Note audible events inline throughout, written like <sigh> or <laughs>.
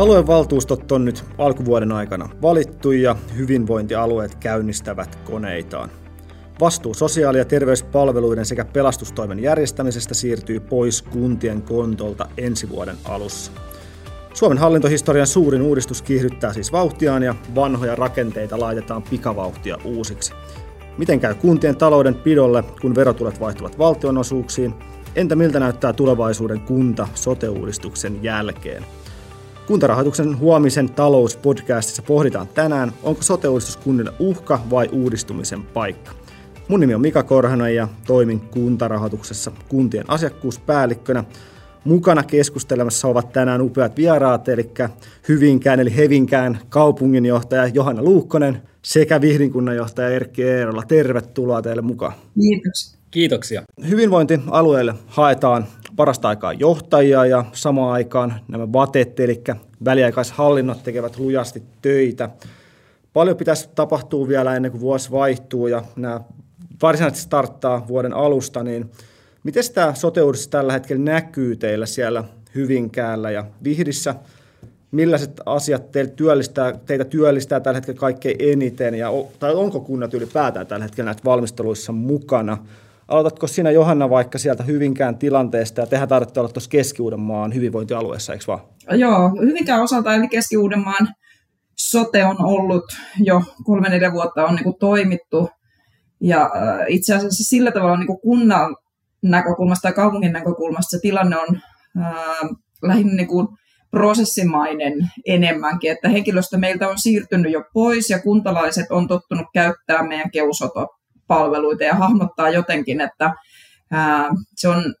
Aluevaltuustot on nyt alkuvuoden aikana valittu ja hyvinvointialueet käynnistävät koneitaan. Vastuu sosiaali- ja terveyspalveluiden sekä pelastustoimen järjestämisestä siirtyy pois kuntien kontolta ensi vuoden alussa. Suomen hallintohistorian suurin uudistus kiihdyttää siis vauhtiaan ja vanhoja rakenteita laitetaan pikavauhtia uusiksi. Miten käy kuntien talouden pidolle, kun verotulet vaihtuvat valtionosuuksiin? Entä miltä näyttää tulevaisuuden kunta sote-uudistuksen jälkeen? Kuntarahoituksen huomisen talouspodcastissa pohditaan tänään, onko sote kunnille uhka vai uudistumisen paikka. Mun nimi on Mika Korhonen ja toimin kuntarahoituksessa kuntien asiakkuuspäällikkönä. Mukana keskustelemassa ovat tänään upeat vieraat, eli Hyvinkään eli Hevinkään kaupunginjohtaja Johanna Luukkonen sekä Vihdin kunnanjohtaja Erkki Eerola. Tervetuloa teille mukaan. Kiitos. Kiitoksia. Hyvinvointialueelle haetaan parasta aikaa johtajia ja samaan aikaan nämä vatet, eli väliaikaishallinnot tekevät lujasti töitä. Paljon pitäisi tapahtua vielä ennen kuin vuosi vaihtuu ja nämä varsinaisesti starttaa vuoden alusta, niin miten tämä sote tällä hetkellä näkyy teillä siellä Hyvinkäällä ja Vihdissä? Millaiset asiat teitä työllistää, teitä työllistää tällä hetkellä kaikkein eniten, ja, tai onko kunnat ylipäätään tällä hetkellä näitä valmisteluissa mukana? Aloitatko sinä Johanna vaikka sieltä Hyvinkään tilanteesta, ja tehän tarvitsette olla tuossa Keski-Uudenmaan hyvinvointialueessa, eikö vaan? Joo, Hyvinkään osalta eli Keski-Uudenmaan sote on ollut jo kolme neljä vuotta on niin toimittu, ja äh, itse asiassa sillä tavalla niin kunnan näkökulmasta ja kaupungin näkökulmasta se tilanne on äh, lähinnä niin kuin prosessimainen enemmänkin, että henkilöstö meiltä on siirtynyt jo pois ja kuntalaiset on tottunut käyttää meidän keusotopalveluita ja hahmottaa jotenkin, että ää, se on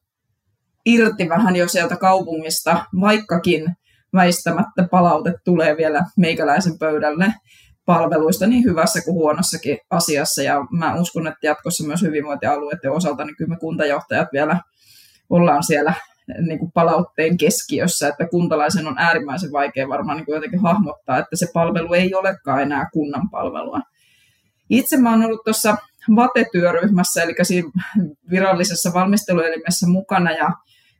irti vähän jo sieltä kaupungista, vaikkakin väistämättä palaute tulee vielä meikäläisen pöydälle palveluista niin hyvässä kuin huonossakin asiassa. Ja mä uskon, että jatkossa myös hyvinvointialueiden osalta niin kyllä me kuntajohtajat vielä ollaan siellä niin kuin palautteen keskiössä, että kuntalaisen on äärimmäisen vaikea varmaan niin kuin jotenkin hahmottaa, että se palvelu ei olekaan enää kunnan palvelua. Itse mä oon ollut tuossa VATE-työryhmässä, eli siinä virallisessa valmisteluelimessä mukana, ja,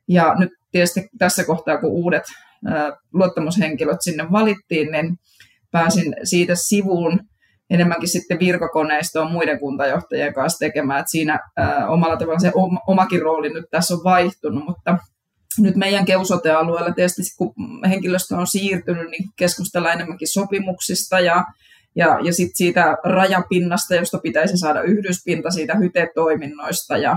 ja nyt tietysti tässä kohtaa, kun uudet luottamushenkilöt sinne valittiin, niin pääsin siitä sivuun enemmänkin sitten virkakoneistoon muiden kuntajohtajien kanssa tekemään, että siinä omalla tavalla se omakin rooli nyt tässä on vaihtunut, mutta nyt meidän keusotealueella tietysti kun henkilöstö on siirtynyt, niin keskustellaan enemmänkin sopimuksista ja, ja, ja sit siitä rajapinnasta, josta pitäisi saada yhdyspinta siitä hytetoiminnoista ja,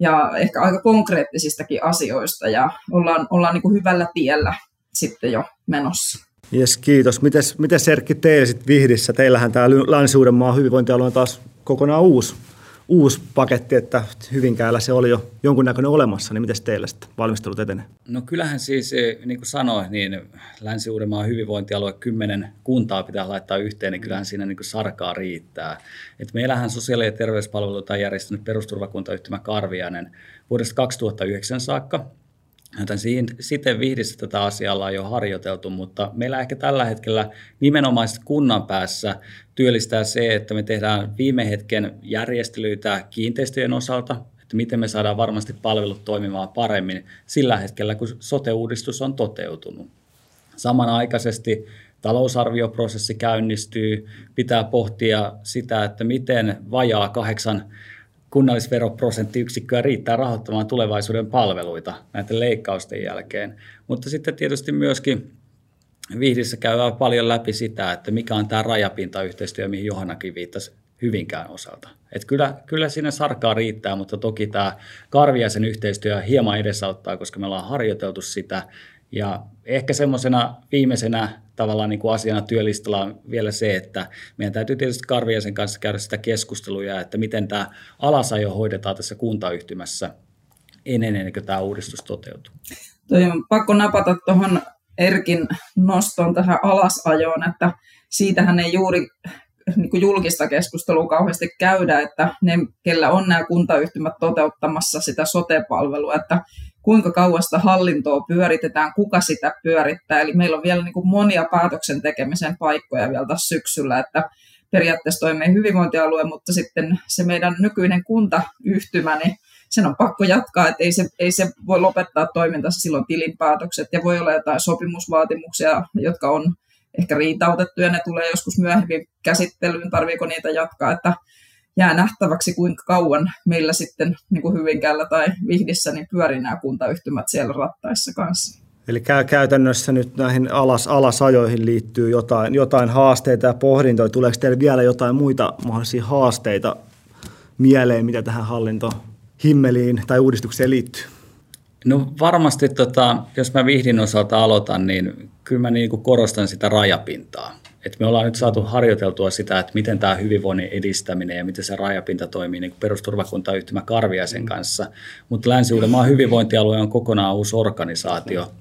ja ehkä aika konkreettisistakin asioista ja ollaan, ollaan niin kuin hyvällä tiellä sitten jo menossa. Yes, kiitos. Mites, miten Serkki teillä sitten Vihdissä? Teillähän tämä Länsi-Uudenmaan hyvinvointialue on taas kokonaan uusi uusi paketti, että Hyvinkäällä se oli jo jonkunnäköinen olemassa, niin miten teillä sitten valmistelut etenee? No kyllähän siis, eh, niin kuin sanoin, niin Länsi-Uudenmaan hyvinvointialue, kymmenen kuntaa pitää laittaa yhteen, niin kyllähän siinä niin kuin sarkaa riittää. Et meillähän sosiaali- ja terveyspalveluita on järjestänyt perusturvakuntayhtymä Karviainen vuodesta 2009 saakka, Joten siten Vihdissä tätä asiaa ollaan jo harjoiteltu, mutta meillä ehkä tällä hetkellä nimenomaan kunnan päässä työllistää se, että me tehdään viime hetken järjestelyitä kiinteistöjen osalta, että miten me saadaan varmasti palvelut toimimaan paremmin sillä hetkellä, kun sote-uudistus on toteutunut. Samanaikaisesti talousarvioprosessi käynnistyy, pitää pohtia sitä, että miten vajaa kahdeksan kunnallisveroprosenttiyksikköä riittää rahoittamaan tulevaisuuden palveluita näiden leikkausten jälkeen. Mutta sitten tietysti myöskin Vihdissä käydään paljon läpi sitä, että mikä on tämä rajapintayhteistyö, mihin Johannakin viittasi hyvinkään osalta. Et kyllä, kyllä siinä sarkaa riittää, mutta toki tämä Karviaisen yhteistyö hieman edesauttaa, koska me ollaan harjoiteltu sitä ja ehkä semmoisena viimeisenä tavallaan niin kuin asiana työlistalla on vielä se, että meidän täytyy tietysti Karviaisen kanssa käydä sitä keskustelua, että miten tämä alasajo hoidetaan tässä kuntayhtymässä ennen kuin tämä uudistus toteutuu. Toi on pakko napata tuohon Erkin nostoon tähän alasajoon, että siitähän ei juuri niin kuin julkista keskustelua kauheasti käydä, että ne, kellä on nämä kuntayhtymät toteuttamassa sitä sote-palvelua, että kuinka kauasta hallintoa pyöritetään, kuka sitä pyörittää. Eli meillä on vielä niin kuin monia päätöksen tekemisen paikkoja vielä tässä syksyllä, että periaatteessa toimii hyvinvointialue, mutta sitten se meidän nykyinen kuntayhtymä, niin sen on pakko jatkaa, että ei se, ei se voi lopettaa toimintansa silloin tilinpäätökset ja voi olla jotain sopimusvaatimuksia, jotka on ehkä riitautettu ja ne tulee joskus myöhemmin käsittelyyn, tarviiko niitä jatkaa, että jää nähtäväksi, kuinka kauan meillä sitten niin kuin Hyvinkäällä tai Vihdissä niin pyörii nämä kuntayhtymät siellä rattaissa kanssa. Eli käytännössä nyt näihin alas, alasajoihin liittyy jotain, jotain haasteita ja pohdintoja. Tuleeko teille vielä jotain muita mahdollisia haasteita mieleen, mitä tähän hallintohimmeliin tai uudistukseen liittyy? No varmasti, tota, jos mä vihdin osalta aloitan, niin kyllä mä niin kuin korostan sitä rajapintaa. Et me ollaan nyt saatu harjoiteltua sitä, että miten tämä hyvinvoinnin edistäminen ja miten se rajapinta toimii niin perusturvakuntayhtymä Karviaisen kanssa. Mutta Länsi-Uudenmaan hyvinvointialue on kokonaan uusi organisaatio.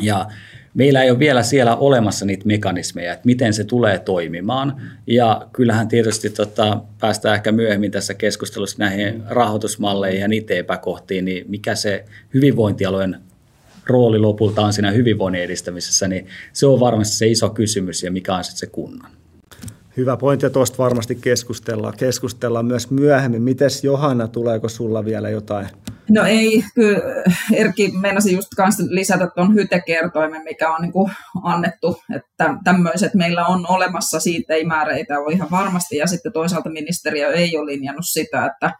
Ja meillä ei ole vielä siellä olemassa niitä mekanismeja, että miten se tulee toimimaan. Ja kyllähän tietysti tota, päästään ehkä myöhemmin tässä keskustelussa näihin rahoitusmalleihin ja niiden epäkohtiin, niin mikä se hyvinvointialueen rooli lopulta on siinä hyvinvoinnin edistämisessä, niin se on varmasti se iso kysymys ja mikä on sitten se kunnan. Hyvä pointti ja tuosta varmasti keskustellaan. Keskustellaan myös myöhemmin. Mites Johanna, tuleeko sulla vielä jotain? No ei, kyllä Erkki meinasi just kanssa lisätä tuon hytekertoimen, mikä on niin kuin annettu, että tämmöiset meillä on olemassa, siitä ei määreitä ole ihan varmasti, ja sitten toisaalta ministeriö ei ole linjannut sitä, että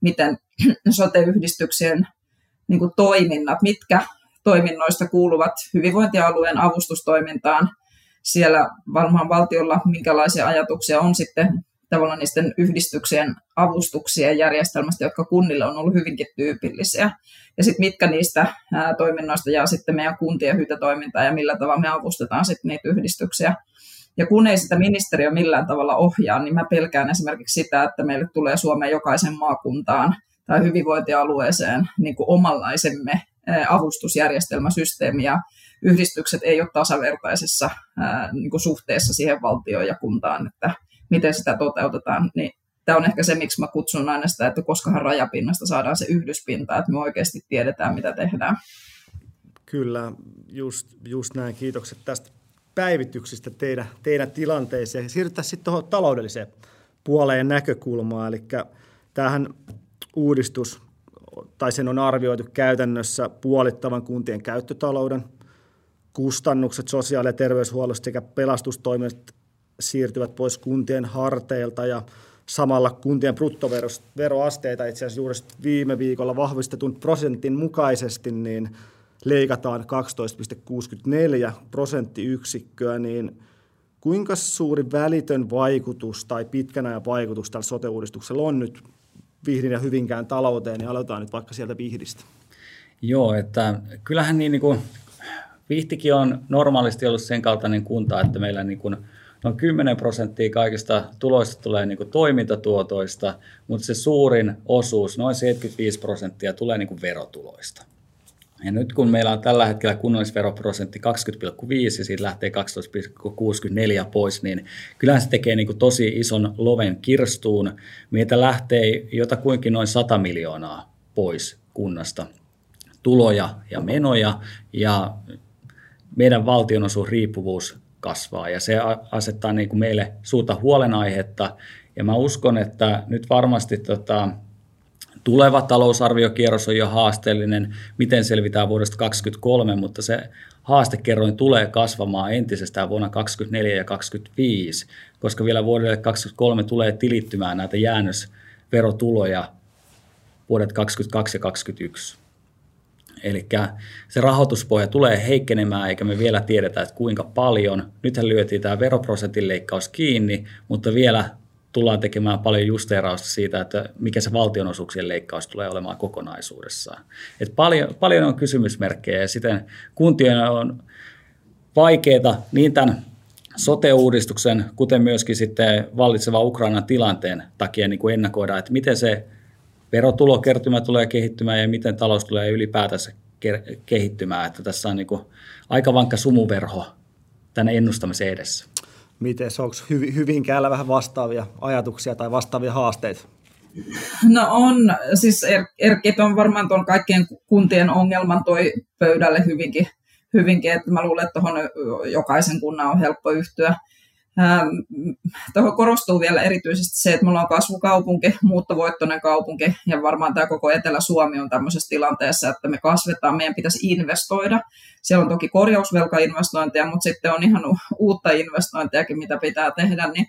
miten <clears throat> sote-yhdistyksien niin kuin toiminnat, mitkä toiminnoista kuuluvat hyvinvointialueen avustustoimintaan. Siellä varmaan valtiolla minkälaisia ajatuksia on sitten tavallaan niiden yhdistyksien avustuksien järjestelmästä, jotka kunnille on ollut hyvinkin tyypillisiä. Ja sitten mitkä niistä toiminnoista jää sitten meidän kuntien hytätoimintaan ja millä tavalla me avustetaan sitten niitä yhdistyksiä. Ja kun ei sitä ministeriö millään tavalla ohjaa, niin mä pelkään esimerkiksi sitä, että meille tulee Suomen jokaisen maakuntaan tai hyvinvointialueeseen niin kuin omanlaisemme avustusjärjestelmäsysteemi ja yhdistykset ei ole tasavertaisessa niin kuin suhteessa siihen valtioon ja kuntaan, että miten sitä toteutetaan, niin tämä on ehkä se, miksi mä kutsun aina sitä, että koskahan rajapinnasta saadaan se yhdyspinta, että me oikeasti tiedetään, mitä tehdään. Kyllä, just, just näin. Kiitokset tästä päivityksistä teidän, teidän tilanteeseen. Siirrytään sitten tuohon taloudelliseen puoleen näkökulmaan. Eli tähän uudistus tai sen on arvioitu käytännössä puolittavan kuntien käyttötalouden, kustannukset sosiaali- ja terveyshuollosta sekä pelastustoimet siirtyvät pois kuntien harteilta ja samalla kuntien bruttoveroasteita itse asiassa juuri viime viikolla vahvistetun prosentin mukaisesti niin leikataan 12,64 prosenttiyksikköä, niin kuinka suuri välitön vaikutus tai pitkän ajan vaikutus tällä sote-uudistuksella on nyt Vihdin ja Hyvinkään talouteen, niin aloitetaan nyt vaikka sieltä Vihdistä. Joo, että kyllähän niin, niin kuin, Vihtikin on normaalisti ollut sen kaltainen kunta, että meillä niin kuin, noin 10 prosenttia kaikista tuloista tulee niin kuin toimintatuotoista, mutta se suurin osuus, noin 75 prosenttia, tulee niin kuin verotuloista. Ja nyt kun meillä on tällä hetkellä kunnallisveroprosentti 20,5 ja siitä lähtee 12,64 pois, niin kyllähän se tekee niin kuin tosi ison loven kirstuun. Meitä lähtee jotakuinkin noin 100 miljoonaa pois kunnasta tuloja ja menoja ja meidän valtionosuusriippuvuus kasvaa ja se asettaa niin kuin meille suurta huolenaihetta ja mä uskon, että nyt varmasti tota, Tuleva talousarviokierros on jo haasteellinen, miten selvitään vuodesta 2023, mutta se haastekerroin tulee kasvamaan entisestään vuonna 2024 ja 2025, koska vielä vuodelle 2023 tulee tilittymään näitä jäännösverotuloja vuodet 2022 ja 2021. Eli se rahoituspohja tulee heikkenemään, eikä me vielä tiedetä, että kuinka paljon. Nythän lyötiin tämä veroprosentin leikkaus kiinni, mutta vielä tullaan tekemään paljon justeerausta siitä, että mikä se valtionosuuksien leikkaus tulee olemaan kokonaisuudessaan. Et paljon, paljon on kysymysmerkkejä ja siten kuntien on vaikeaa niin tämän sote-uudistuksen, kuten myöskin sitten vallitseva Ukrainan tilanteen takia niin kuin ennakoida, että miten se verotulokertymä tulee kehittymään ja miten talous tulee ylipäätänsä kehittymään. Että tässä on niin kuin aika vankka sumuverho tänne ennustamisen edessä. Miten onko hyv- Hyvinkäällä vähän vastaavia ajatuksia tai vastaavia haasteita? No on, siis er- Erkki on varmaan tuon kaikkien kuntien ongelman toi pöydälle hyvinkin, hyvinkin että mä luulen, että tuohon jokaisen kunnan on helppo yhtyä. Ähm, tuohon korostuu vielä erityisesti se, että me ollaan kasvukaupunki, muuttovoittoinen kaupunki, ja varmaan tämä koko Etelä-Suomi on tämmöisessä tilanteessa, että me kasvetaan, meidän pitäisi investoida. Siellä on toki korjausvelkainvestointeja, mutta sitten on ihan uutta investointejakin, mitä pitää tehdä, niin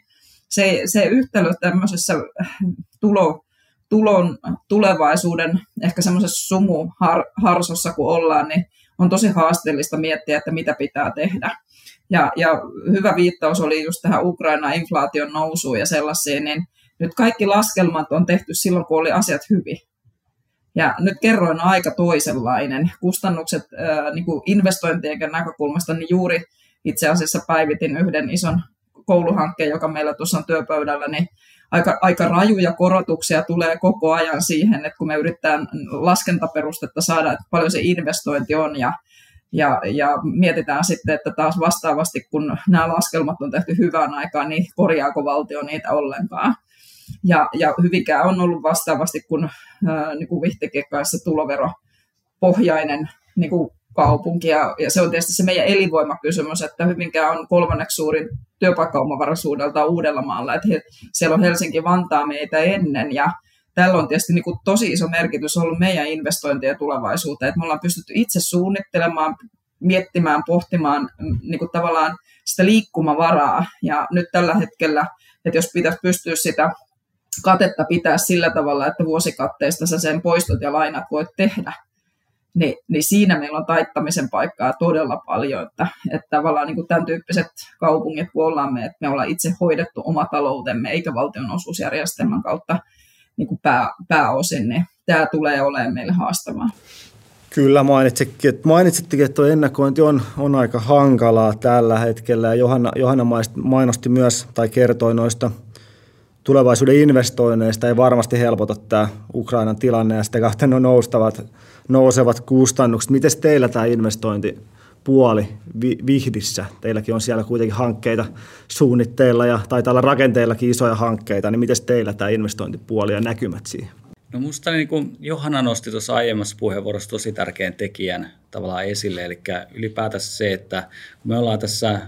se, se yhtälö tämmöisessä tulo, tulon tulevaisuuden ehkä semmoisessa sumuharsossa, kun ollaan, niin on tosi haasteellista miettiä, että mitä pitää tehdä. Ja, ja hyvä viittaus oli just tähän Ukraina-inflaation nousuun ja sellaisiin, niin nyt kaikki laskelmat on tehty silloin, kun oli asiat hyvin. Ja nyt kerroin on aika toisenlainen. Kustannukset niin kuin investointien näkökulmasta, niin juuri itse asiassa päivitin yhden ison kouluhankkeen, joka meillä tuossa on työpöydällä, niin aika, aika rajuja korotuksia tulee koko ajan siihen, että kun me yritetään laskentaperustetta saada, että paljon se investointi on ja ja, ja mietitään sitten, että taas vastaavasti, kun nämä laskelmat on tehty hyvään aikaan, niin korjaako valtio niitä ollenkaan. Ja, ja Hyvinkään on ollut vastaavasti, kun niin kuin Vihtikin kanssa tuloveropohjainen niin kuin kaupunki. Ja, ja se on tietysti se meidän elinvoimakysymys, että Hyvinkään on kolmanneksi suurin työpaikkaomavaraisuudelta Uudellamaalla. Että he, siellä on Helsinki-Vantaa meitä ennen ja tällä on tietysti niin kuin tosi iso merkitys ollut meidän investointien tulevaisuuteen, että me ollaan pystytty itse suunnittelemaan, miettimään, pohtimaan mm, niin kuin tavallaan sitä liikkumavaraa. Ja nyt tällä hetkellä, että jos pitäisi pystyä sitä katetta pitää sillä tavalla, että vuosikatteista sä sen poistot ja lainat voit tehdä, niin, niin siinä meillä on taittamisen paikkaa todella paljon, että, että tavallaan niin kuin tämän tyyppiset kaupungit, kun ollaan me, että me ollaan itse hoidettu oma taloutemme, eikä valtionosuusjärjestelmän kautta niin kuin pää, pääosin, niin tämä tulee olemaan meille haastavaa. Kyllä mainitsitkin, että, mainitsitkin, että tuo ennakointi on, on aika hankalaa tällä hetkellä. Ja Johanna, Johanna mainosti myös tai kertoi noista tulevaisuuden investoinneista. Ei varmasti helpota tämä Ukrainan tilanne ja sitä kautta no noustavat, nousevat kustannukset. Miten teillä tämä investointi puoli Vihdissä. Teilläkin on siellä kuitenkin hankkeita suunnitteilla ja taitaa olla rakenteellakin isoja hankkeita, niin miten teillä tämä investointipuoli ja näkymät siihen? No musta niin kuin Johanna nosti tuossa aiemmassa puheenvuorossa tosi tärkeän tekijän tavallaan esille, eli ylipäätänsä se, että kun me ollaan tässä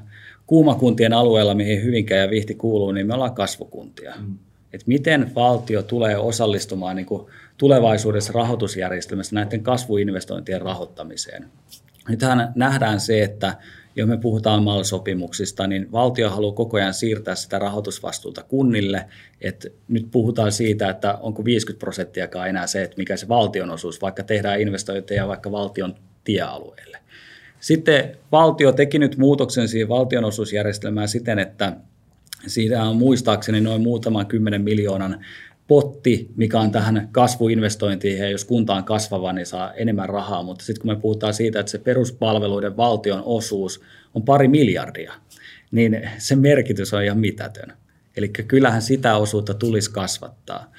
kuumakuntien alueella, mihin Hyvinkään ja Vihti kuuluu, niin me ollaan kasvukuntia. Mm. Et miten valtio tulee osallistumaan niin kuin tulevaisuudessa rahoitusjärjestelmässä näiden kasvuinvestointien rahoittamiseen. Nythän nähdään se, että jos me puhutaan MAL-sopimuksista, niin valtio haluaa koko ajan siirtää sitä rahoitusvastuuta kunnille. että nyt puhutaan siitä, että onko 50 prosenttiakaan enää se, että mikä se valtion osuus, vaikka tehdään investointeja vaikka valtion tiealueelle. Sitten valtio teki nyt muutoksen siihen valtionosuusjärjestelmään siten, että siitä on muistaakseni noin muutaman kymmenen miljoonan potti, mikä on tähän kasvuinvestointiin, ja jos kunta on kasvava, niin saa enemmän rahaa, mutta sitten kun me puhutaan siitä, että se peruspalveluiden valtion osuus on pari miljardia, niin se merkitys on ihan mitätön. Eli kyllähän sitä osuutta tulisi kasvattaa.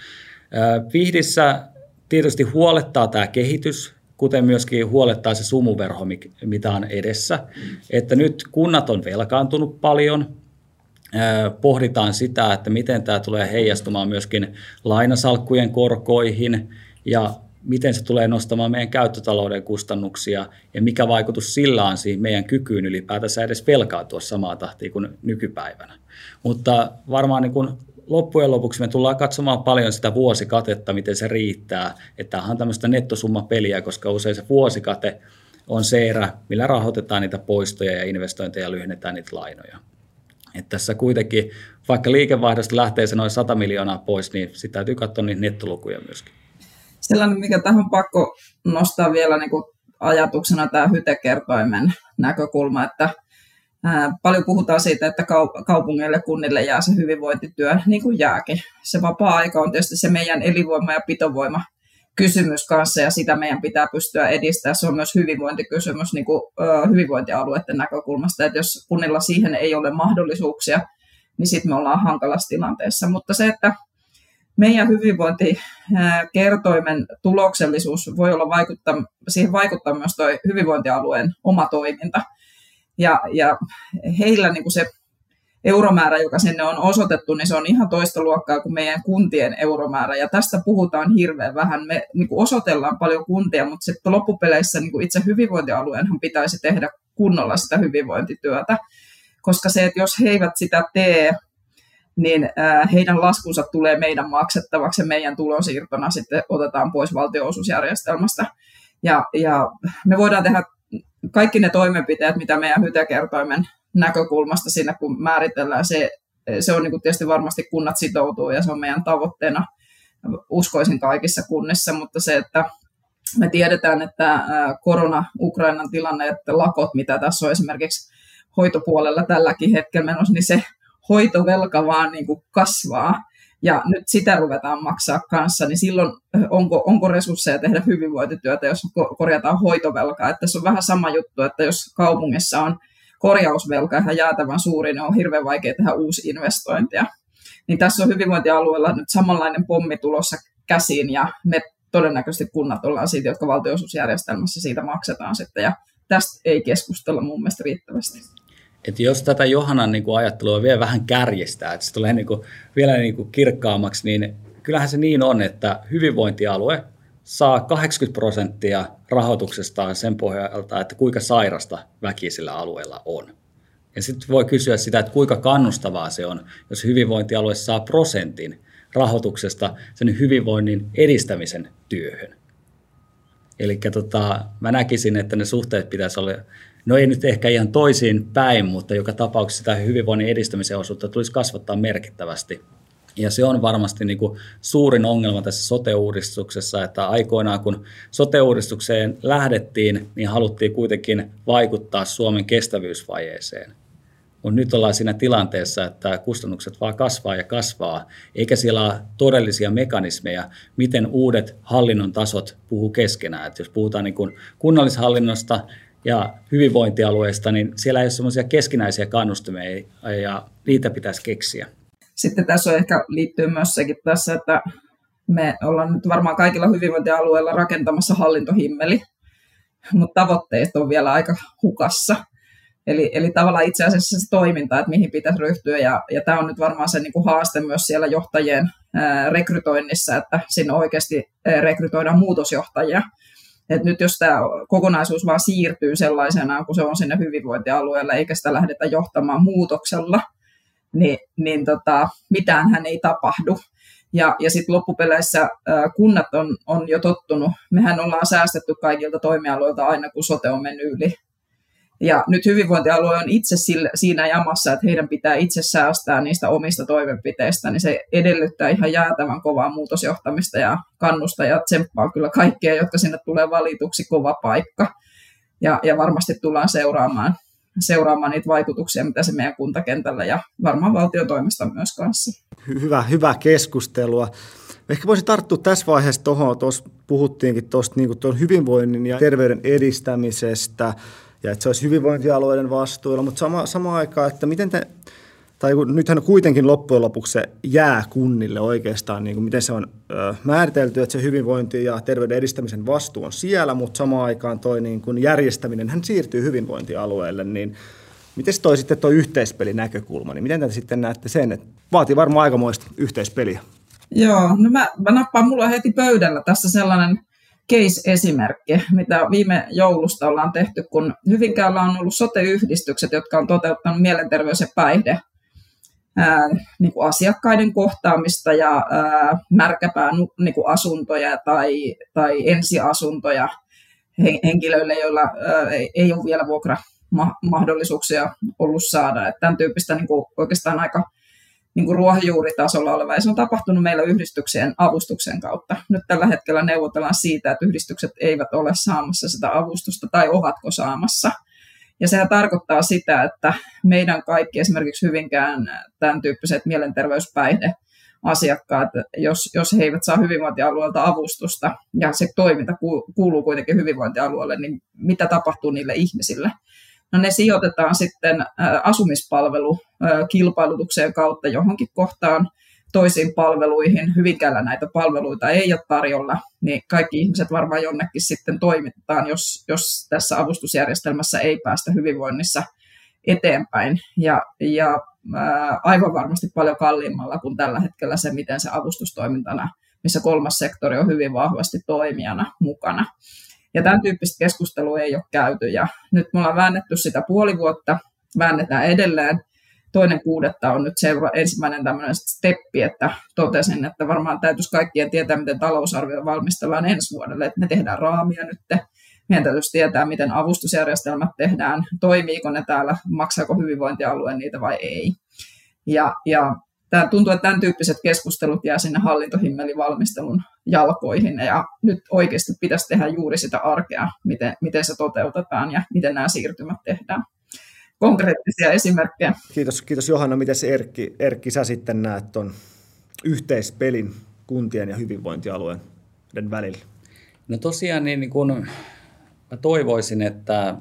Vihdissä tietysti huolettaa tämä kehitys, kuten myöskin huolettaa se sumuverho, mitä on edessä. Että nyt kunnat on velkaantunut paljon, pohditaan sitä, että miten tämä tulee heijastumaan myöskin lainasalkkujen korkoihin ja miten se tulee nostamaan meidän käyttötalouden kustannuksia ja mikä vaikutus sillä on siihen meidän kykyyn ylipäätänsä edes velkaantua samaa tahtia kuin nykypäivänä. Mutta varmaan niin kuin loppujen lopuksi me tullaan katsomaan paljon sitä vuosikatetta, miten se riittää. Että tämähän on tämmöistä nettosummapeliä, koska usein se vuosikate on se erä, millä rahoitetaan niitä poistoja ja investointeja ja lyhennetään niitä lainoja. Että tässä kuitenkin, vaikka liikevaihdosta lähtee se noin 100 miljoonaa pois, niin sitä täytyy katsoa niitä nettolukuja myöskin. Sellainen, mikä tähän pakko nostaa vielä niin kuin ajatuksena tämä hytekertoimen näkökulma, että ää, paljon puhutaan siitä, että kaupungeille, kunnille jää se hyvinvointityö, niin kuin jääkin. Se vapaa-aika on tietysti se meidän elinvoima ja pitovoima kysymys kanssa ja sitä meidän pitää pystyä edistämään. Se on myös hyvinvointikysymys niin kuin, ö, hyvinvointialueiden näkökulmasta, että jos kunnilla siihen ei ole mahdollisuuksia, niin sitten me ollaan hankalassa tilanteessa. Mutta se, että meidän hyvinvointikertoimen tuloksellisuus voi olla vaikuttaa, siihen vaikuttaa myös tuo hyvinvointialueen oma toiminta. Ja, ja heillä niin kuin se euromäärä, joka sinne on osoitettu, niin se on ihan toista luokkaa kuin meidän kuntien euromäärä. Ja tästä puhutaan hirveän vähän. Me niin kuin osoitellaan paljon kuntia, mutta sitten loppupeleissä niin kuin itse hyvinvointialueenhan pitäisi tehdä kunnolla sitä hyvinvointityötä. koska se, että jos he eivät sitä tee, niin heidän laskunsa tulee meidän maksettavaksi ja meidän tulonsiirtona sitten otetaan pois valtionosuusjärjestelmästä. Ja, ja me voidaan tehdä kaikki ne toimenpiteet, mitä meidän hytekertoimen näkökulmasta sinne, kun määritellään se, se on niin kuin tietysti varmasti kunnat sitoutuu ja se on meidän tavoitteena uskoisin kaikissa kunnissa, mutta se, että me tiedetään, että korona, Ukrainan tilanne, että lakot, mitä tässä on esimerkiksi hoitopuolella tälläkin hetkellä menossa, niin se hoitovelka vaan niin kuin kasvaa ja nyt sitä ruvetaan maksaa kanssa, niin silloin onko, onko resursseja tehdä hyvinvointityötä, jos korjataan hoitovelkaa. Että se on vähän sama juttu, että jos kaupungissa on korjausvelka ihan jäätävän suuri, niin on hirveän vaikea tehdä uusi investointia. Niin tässä on hyvinvointialueella nyt samanlainen pommi tulossa käsiin ja me todennäköisesti kunnat ollaan siitä, jotka valtionosuusjärjestelmässä siitä maksetaan sitten ja tästä ei keskustella mun mielestä riittävästi. Et jos tätä Johanan niin kuin ajattelua vielä vähän kärjestää, että se tulee niin kuin, vielä niin kuin kirkkaammaksi, niin kyllähän se niin on, että hyvinvointialue saa 80 prosenttia rahoituksestaan sen pohjalta, että kuinka sairasta väki sillä alueella on. Ja sitten voi kysyä sitä, että kuinka kannustavaa se on, jos hyvinvointialue saa prosentin rahoituksesta sen hyvinvoinnin edistämisen työhön. Eli tota, mä näkisin, että ne suhteet pitäisi olla, no ei nyt ehkä ihan toisiin päin, mutta joka tapauksessa sitä hyvinvoinnin edistämisen osuutta tulisi kasvattaa merkittävästi. Ja se on varmasti niin kuin suurin ongelma tässä sote-uudistuksessa, että aikoinaan kun sote-uudistukseen lähdettiin, niin haluttiin kuitenkin vaikuttaa Suomen kestävyysvajeeseen. Mutta nyt ollaan siinä tilanteessa, että kustannukset vaan kasvaa ja kasvaa, eikä siellä ole todellisia mekanismeja, miten uudet hallinnon tasot puhuu keskenään. Et jos puhutaan niin kuin kunnallishallinnosta ja hyvinvointialueista, niin siellä ei ole sellaisia keskinäisiä kannustimia ja niitä pitäisi keksiä. Sitten tässä on ehkä liittyy myös sekin tässä, että me ollaan nyt varmaan kaikilla hyvinvointialueilla rakentamassa hallintohimmeli, mutta tavoitteet on vielä aika hukassa. Eli, eli tavallaan itse asiassa se toiminta, että mihin pitäisi ryhtyä, ja, ja tämä on nyt varmaan se niin kuin haaste myös siellä johtajien ää, rekrytoinnissa, että sinne oikeasti ää, rekrytoidaan muutosjohtajia. Et nyt jos tämä kokonaisuus vaan siirtyy sellaisena, kun se on sinne hyvinvointialueelle, eikä sitä lähdetä johtamaan muutoksella, niin, niin tota, mitään hän ei tapahdu. Ja, ja sitten loppupeleissä ää, kunnat on, on jo tottunut, mehän ollaan säästetty kaikilta toimialoilta aina, kun sote on mennyt yli ja nyt hyvinvointialue on itse siinä jamassa, että heidän pitää itse säästää niistä omista toimenpiteistä, niin se edellyttää ihan jäätävän kovaa muutosjohtamista ja kannusta ja tsemppaa kyllä kaikkia, jotka sinne tulee valituksi kova paikka. Ja, ja varmasti tullaan seuraamaan, seuraamaan niitä vaikutuksia, mitä se meidän kuntakentällä ja varmaan valtiotoimesta myös kanssa. Hyvä, hyvä keskustelua. Ehkä voisi tarttua tässä vaiheessa tuohon, tuossa puhuttiinkin tuosta niin hyvinvoinnin ja terveyden edistämisestä, ja että se olisi hyvinvointialueiden vastuulla, mutta sama, samaan aikaan, että miten te, tai nythän kuitenkin loppujen lopuksi se jää kunnille oikeastaan, niin kuin miten se on ö, määritelty, että se hyvinvointi ja terveyden edistämisen vastuu on siellä, mutta samaan aikaan toi niin kuin järjestäminen hän siirtyy hyvinvointialueelle, niin miten toi sitten tuo yhteispelinäkökulma, niin miten te sitten näette sen, että vaatii varmaan aikamoista yhteispeliä? Joo, no mä, mä nappaan mulla heti pöydällä tässä sellainen case-esimerkki, mitä viime joulusta ollaan tehty, kun Hyvinkäällä on ollut sote-yhdistykset, jotka on toteuttanut mielenterveys- ja päihde niin kuin asiakkaiden kohtaamista ja ää, märkäpää niin kuin asuntoja tai, tai ensiasuntoja henkilöille, joilla ää, ei ole vielä vuokramahdollisuuksia ollut saada. Että tämän tyyppistä niin kuin oikeastaan aika niin kuin ruohonjuuritasolla oleva, ja se on tapahtunut meillä yhdistyksien avustuksen kautta. Nyt tällä hetkellä neuvotellaan siitä, että yhdistykset eivät ole saamassa sitä avustusta, tai ovatko saamassa. Ja sehän tarkoittaa sitä, että meidän kaikki esimerkiksi hyvinkään tämän tyyppiset mielenterveyspäihde asiakkaat, jos, jos he eivät saa hyvinvointialueelta avustusta ja se toiminta kuuluu kuitenkin hyvinvointialueelle, niin mitä tapahtuu niille ihmisille? No ne sijoitetaan sitten asumispalvelukilpailutukseen kautta johonkin kohtaan toisiin palveluihin. Hyvinkäällä näitä palveluita ei ole tarjolla, niin kaikki ihmiset varmaan jonnekin sitten toimitetaan, jos, jos tässä avustusjärjestelmässä ei päästä hyvinvoinnissa eteenpäin. Ja, ja ää, aivan varmasti paljon kalliimmalla kuin tällä hetkellä se, miten se avustustoimintana, missä kolmas sektori on hyvin vahvasti toimijana mukana. Ja tämän tyyppistä keskustelua ei ole käyty. Ja nyt me ollaan väännetty sitä puoli vuotta väännetään edelleen. Toinen kuudetta on nyt seura- ensimmäinen tämmöinen steppi, että totesin, että varmaan täytyisi kaikkien tietää, miten talousarvio valmistellaan ensi vuodelle, että me tehdään raamia nyt, meidän täytyisi tietää, miten avustusjärjestelmät tehdään, toimiiko ne täällä, maksaako hyvinvointialue niitä vai ei. Ja, ja tämä tuntuu, että tämän tyyppiset keskustelut jää sinne hallintohimmelivalmistelun jalkoihin, ja nyt oikeasti pitäisi tehdä juuri sitä arkea, miten, miten se toteutetaan ja miten nämä siirtymät tehdään. Konkreettisia esimerkkejä. Kiitos, kiitos Johanna. Miten Erkki, Erkki sä sitten näet tuon yhteispelin kuntien ja hyvinvointialueiden välillä? No tosiaan niin, niin kun mä toivoisin, että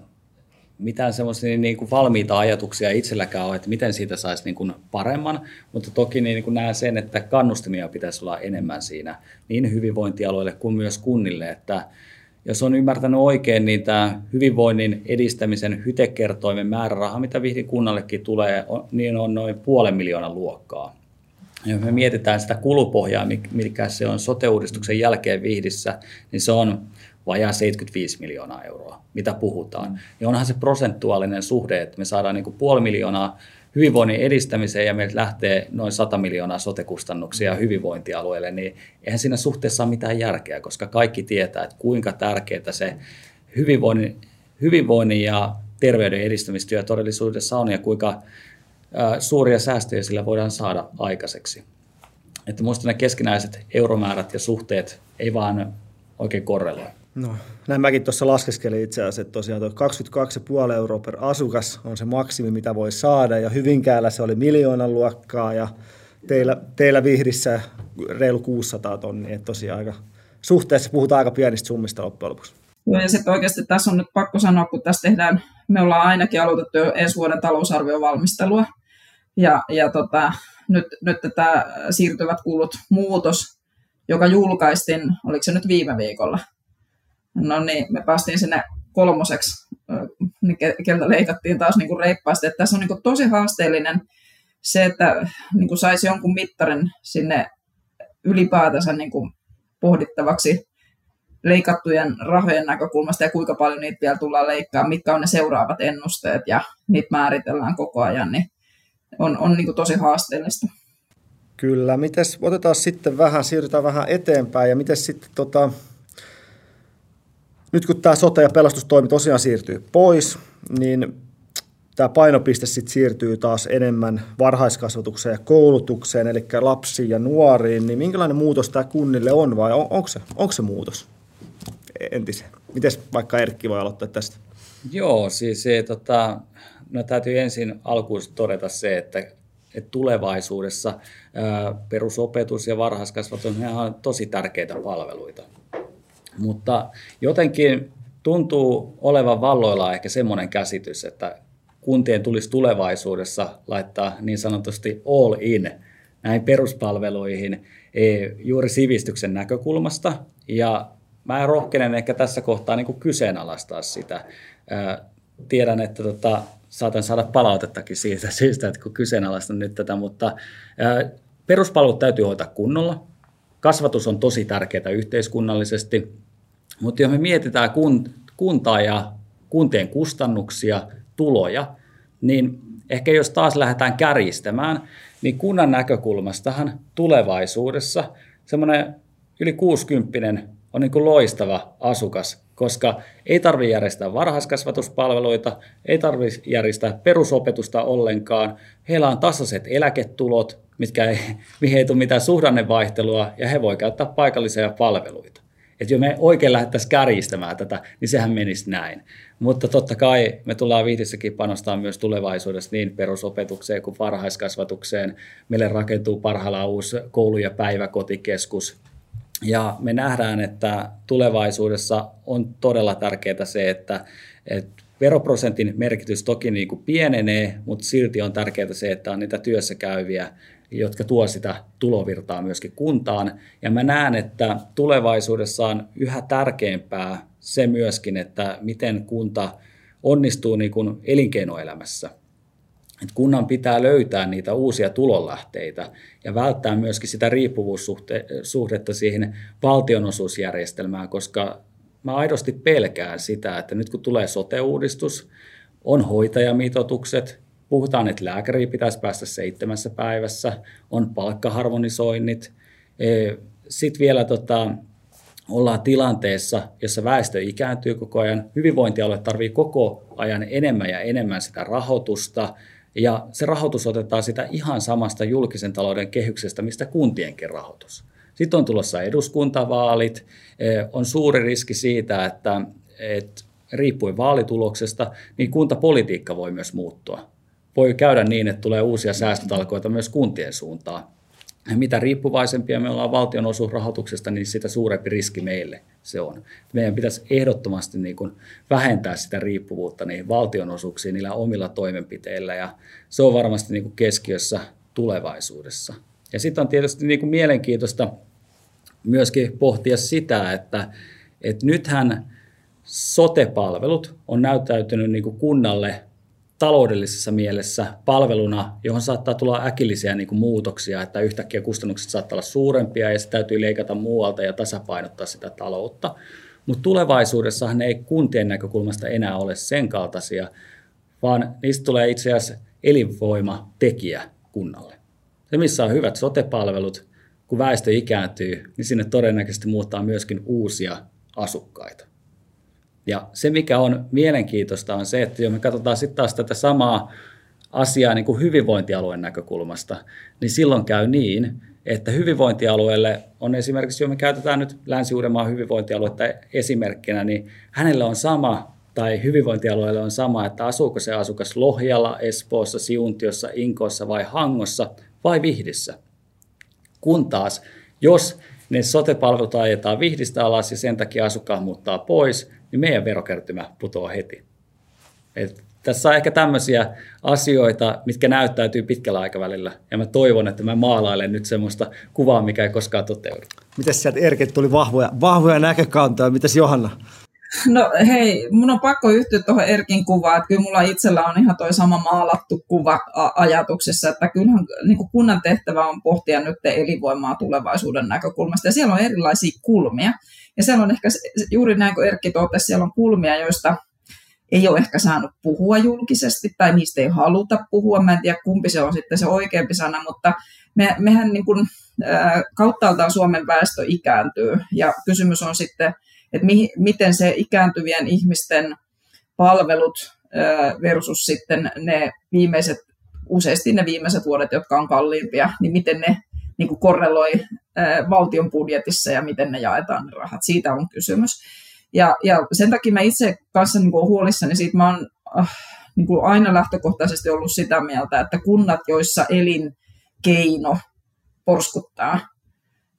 mitään semmoisia niin, niin kuin valmiita ajatuksia itselläkään ole, että miten siitä saisi niin kuin paremman, mutta toki niin, niin kuin näen sen, että kannustimia pitäisi olla enemmän siinä niin hyvinvointialueille kuin myös kunnille, että jos on ymmärtänyt oikein, niin tämä hyvinvoinnin edistämisen hytekertoimen määräraha, mitä Vihdin kunnallekin tulee, niin on noin puolen miljoonan luokkaa. Ja me mietitään sitä kulupohjaa, mikä se on sote-uudistuksen jälkeen Vihdissä, niin se on vajaa 75 miljoonaa euroa, mitä puhutaan. Ja onhan se prosentuaalinen suhde, että me saadaan niin kuin puoli miljoonaa hyvinvoinnin edistämiseen ja meiltä lähtee noin 100 miljoonaa sotekustannuksia hyvinvointialueelle, niin eihän siinä suhteessa ole mitään järkeä, koska kaikki tietää, että kuinka tärkeää se hyvinvoinnin, hyvinvoinnin ja terveyden edistämistyö todellisuudessa on ja kuinka suuria säästöjä sillä voidaan saada aikaiseksi. Että minusta ne keskinäiset euromäärät ja suhteet ei vaan oikein korreloi. No, näin mäkin tuossa laskeskelin itse asiassa, että tosiaan 22,5 euroa per asukas on se maksimi, mitä voi saada, ja Hyvinkäällä se oli miljoonan luokkaa, ja teillä, teillä Vihdissä reilu 600 tonnia, että tosiaan aika, suhteessa puhutaan aika pienistä summista loppujen lopuksi. Joo, ja sitten oikeasti tässä on nyt pakko sanoa, kun tässä tehdään, me ollaan ainakin aloitettu jo ensi vuoden talousarvion valmistelua, ja, ja tota, nyt, nyt tätä siirtyvät kulut muutos, joka julkaistiin, oliko se nyt viime viikolla, No niin, me päästiin sinne kolmoseksi, niin keltä leikattiin taas niin kuin reippaasti. Että tässä on niin kuin tosi haasteellinen se, että niin kuin saisi jonkun mittarin sinne ylipäätänsä niin kuin pohdittavaksi leikattujen rahojen näkökulmasta ja kuinka paljon niitä vielä tullaan leikkaa, mitkä on ne seuraavat ennusteet ja niitä määritellään koko ajan, niin on, on niin kuin tosi haasteellista. Kyllä, mites, otetaan sitten vähän, siirrytään vähän eteenpäin ja miten sitten tota, nyt kun tämä sote- ja pelastustoimi tosiaan siirtyy pois, niin tämä painopiste sitten siirtyy taas enemmän varhaiskasvatukseen ja koulutukseen, eli lapsiin ja nuoriin, niin minkälainen muutos tämä kunnille on vai on, onko, se, onko se muutos entiseen? Miten vaikka Erkki voi aloittaa tästä? Joo, siis se, tota, no täytyy ensin alkuun todeta se, että, että tulevaisuudessa ää, perusopetus ja varhaiskasvatus on tosi tärkeitä palveluita. Mutta jotenkin tuntuu olevan valloilla ehkä semmoinen käsitys, että kuntien tulisi tulevaisuudessa laittaa niin sanotusti all in näihin peruspalveluihin e, juuri sivistyksen näkökulmasta. Ja mä rohkenen ehkä tässä kohtaa niin kyseenalaistaa sitä. Tiedän, että tota, saatan saada palautettakin siitä <laughs> syystä, että kun kyseenalaistan nyt tätä, mutta peruspalvelut täytyy hoitaa kunnolla. Kasvatus on tosi tärkeää yhteiskunnallisesti, mutta jos me mietitään kuntaa ja kuntien kustannuksia, tuloja, niin ehkä jos taas lähdetään kärjistämään, niin kunnan näkökulmastahan tulevaisuudessa semmoinen yli 60 on niin kuin loistava asukas, koska ei tarvitse järjestää varhaiskasvatuspalveluita, ei tarvitse järjestää perusopetusta ollenkaan, heillä on tasaiset eläketulot, mitkä ei, mihin ei tule mitään suhdannevaihtelua, ja he voi käyttää paikallisia palveluita. Että jos me oikein lähdettäisiin kärjistämään tätä, niin sehän menisi näin. Mutta totta kai me tullaan viihdissäkin panostaa myös tulevaisuudessa niin perusopetukseen kuin varhaiskasvatukseen. Meille rakentuu parhaillaan uusi koulu- ja päiväkotikeskus. Ja me nähdään, että tulevaisuudessa on todella tärkeää se, että, että veroprosentin merkitys toki niin kuin pienenee, mutta silti on tärkeää se, että on niitä työssä käyviä jotka tuo sitä tulovirtaa myöskin kuntaan. Ja mä näen, että tulevaisuudessa on yhä tärkeämpää se myöskin, että miten kunta onnistuu niin kuin elinkeinoelämässä. Et kunnan pitää löytää niitä uusia tulonlähteitä ja välttää myöskin sitä riippuvuussuhdetta siihen valtionosuusjärjestelmään, koska mä aidosti pelkään sitä, että nyt kun tulee sote-uudistus, on hoitajamitoitukset, Puhutaan, että lääkäriin pitäisi päästä seitsemässä päivässä, on palkkaharmonisoinnit. E, Sitten vielä tota, ollaan tilanteessa, jossa väestö ikääntyy koko ajan. Hyvinvointialue tarvitsee koko ajan enemmän ja enemmän sitä rahoitusta, ja se rahoitus otetaan sitä ihan samasta julkisen talouden kehyksestä, mistä kuntienkin rahoitus. Sitten on tulossa eduskuntavaalit. E, on suuri riski siitä, että, että riippuen vaalituloksesta, niin kuntapolitiikka voi myös muuttua. Voi käydä niin, että tulee uusia säästötalkoita myös kuntien suuntaan. Mitä riippuvaisempia me ollaan valtionosuusrahoituksesta, niin sitä suurempi riski meille se on. Meidän pitäisi ehdottomasti niin kuin vähentää sitä riippuvuutta niin valtionosuuksiin niillä omilla toimenpiteillä, ja se on varmasti niin kuin keskiössä tulevaisuudessa. Ja sitten on tietysti niin kuin mielenkiintoista myöskin pohtia sitä, että, että nythän sote-palvelut on näyttäytynyt niin kuin kunnalle taloudellisessa mielessä palveluna, johon saattaa tulla äkillisiä niin kuin muutoksia, että yhtäkkiä kustannukset saattaa olla suurempia ja se täytyy leikata muualta ja tasapainottaa sitä taloutta. Mutta tulevaisuudessahan ne ei kuntien näkökulmasta enää ole sen kaltaisia, vaan niistä tulee itse asiassa elinvoimatekijä kunnalle. Se, missä on hyvät sotepalvelut, kun väestö ikääntyy, niin sinne todennäköisesti muuttaa myöskin uusia asukkaita. Ja se, mikä on mielenkiintoista, on se, että jos me katsotaan sitten taas tätä samaa asiaa niin kuin hyvinvointialueen näkökulmasta, niin silloin käy niin, että hyvinvointialueelle on esimerkiksi, jos me käytetään nyt Länsi-Uudenmaan hyvinvointialuetta esimerkkinä, niin hänellä on sama, tai hyvinvointialueelle on sama, että asuuko se asukas Lohjalla, Espoossa, Siuntiossa, Inkoossa vai Hangossa vai Vihdissä. Kun taas, jos ne sote-palvelut ajetaan Vihdistä alas ja sen takia asukkaat muuttaa pois, niin meidän verokertymä putoaa heti. Et tässä on ehkä tämmöisiä asioita, mitkä näyttäytyy pitkällä aikavälillä. Ja mä toivon, että mä maalailen nyt semmoista kuvaa, mikä ei koskaan toteudu. Mitäs sieltä Erke tuli vahvoja, vahvoja näkökantoja? Mitäs Johanna? <laughs> No hei, mun on pakko yhtyä tuohon Erkin kuvaan, että kyllä mulla itsellä on ihan toi sama maalattu kuva ajatuksessa, että kyllähän niin kuin kunnan tehtävä on pohtia nyt elinvoimaa tulevaisuuden näkökulmasta, ja siellä on erilaisia kulmia. Ja siellä on ehkä juuri näin kuin Erkki totesi, siellä on kulmia, joista ei ole ehkä saanut puhua julkisesti tai niistä ei haluta puhua. Mä en tiedä, kumpi se on sitten se oikeampi sana, mutta me, mehän niin kuin, kauttaaltaan Suomen väestö ikääntyy ja kysymys on sitten, että mi, miten se ikääntyvien ihmisten palvelut versus sitten ne viimeiset, useasti ne viimeiset vuodet, jotka on kalliimpia, niin miten ne niin kuin korreloi valtion budjetissa ja miten ne jaetaan ne rahat. Siitä on kysymys. Ja, ja sen takia mä itse kanssa niin kuin huolissani siitä, mä oon äh, niin kuin aina lähtökohtaisesti ollut sitä mieltä, että kunnat, joissa elinkeino porskuttaa